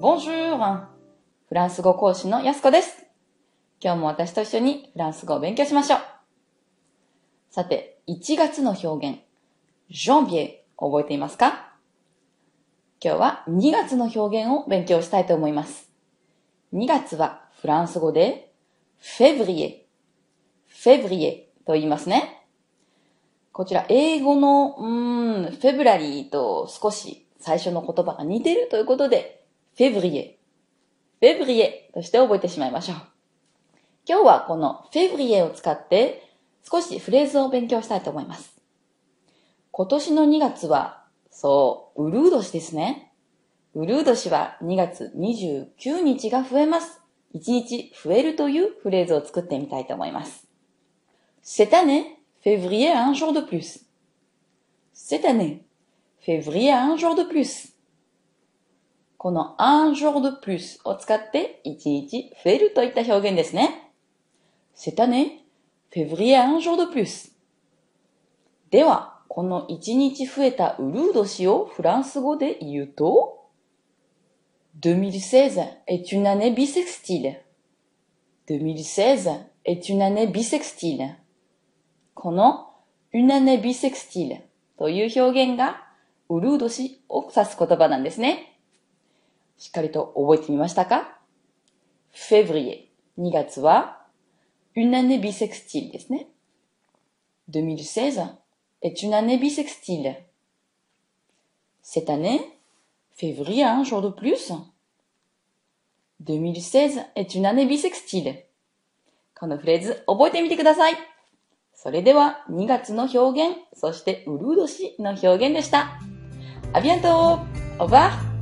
Bonjour! フランス語講師のやすこです。今日も私と一緒にフランス語を勉強しましょう。さて、1月の表現、janvier 覚えていますか？今日は2月の表現を勉強したいと思います。2月はフランス語で février、février と言いますね。こちら英語の、うん、フェブラリーと少し最初の言葉が似てるということで、フェブリエ、フェブリエとして覚えてしまいましょう。今日はこのフェブリエを使って少しフレーズを勉強したいと思います。今年の2月は、そう、ウルー年ですね。ウルー年は2月29日が増えます。1日増えるというフレーズを作ってみたいと思います。Cette année, février a un jour de plus. Cette année, février a un jour de plus. この un jour de plus を使って1日増えるといった表現ですね。Cette année, février a un jour de plus. では、この1日増えたウルー年をフランス語で言うと 2016 est une année bissextile. 2016 est une année bissextile. この une année bisextile という表現がウルー年を指す言葉なんですね。しっかりと覚えてみましたか février 2月は une année bisextile ですね。2016 est une année bisextile. Cette année, février a un jour de plus. 2016 est une année bisextile. このフレーズ覚えてみてください。それでは2月の表現、そしてうるう年の表現でした。ありがとう Au revoir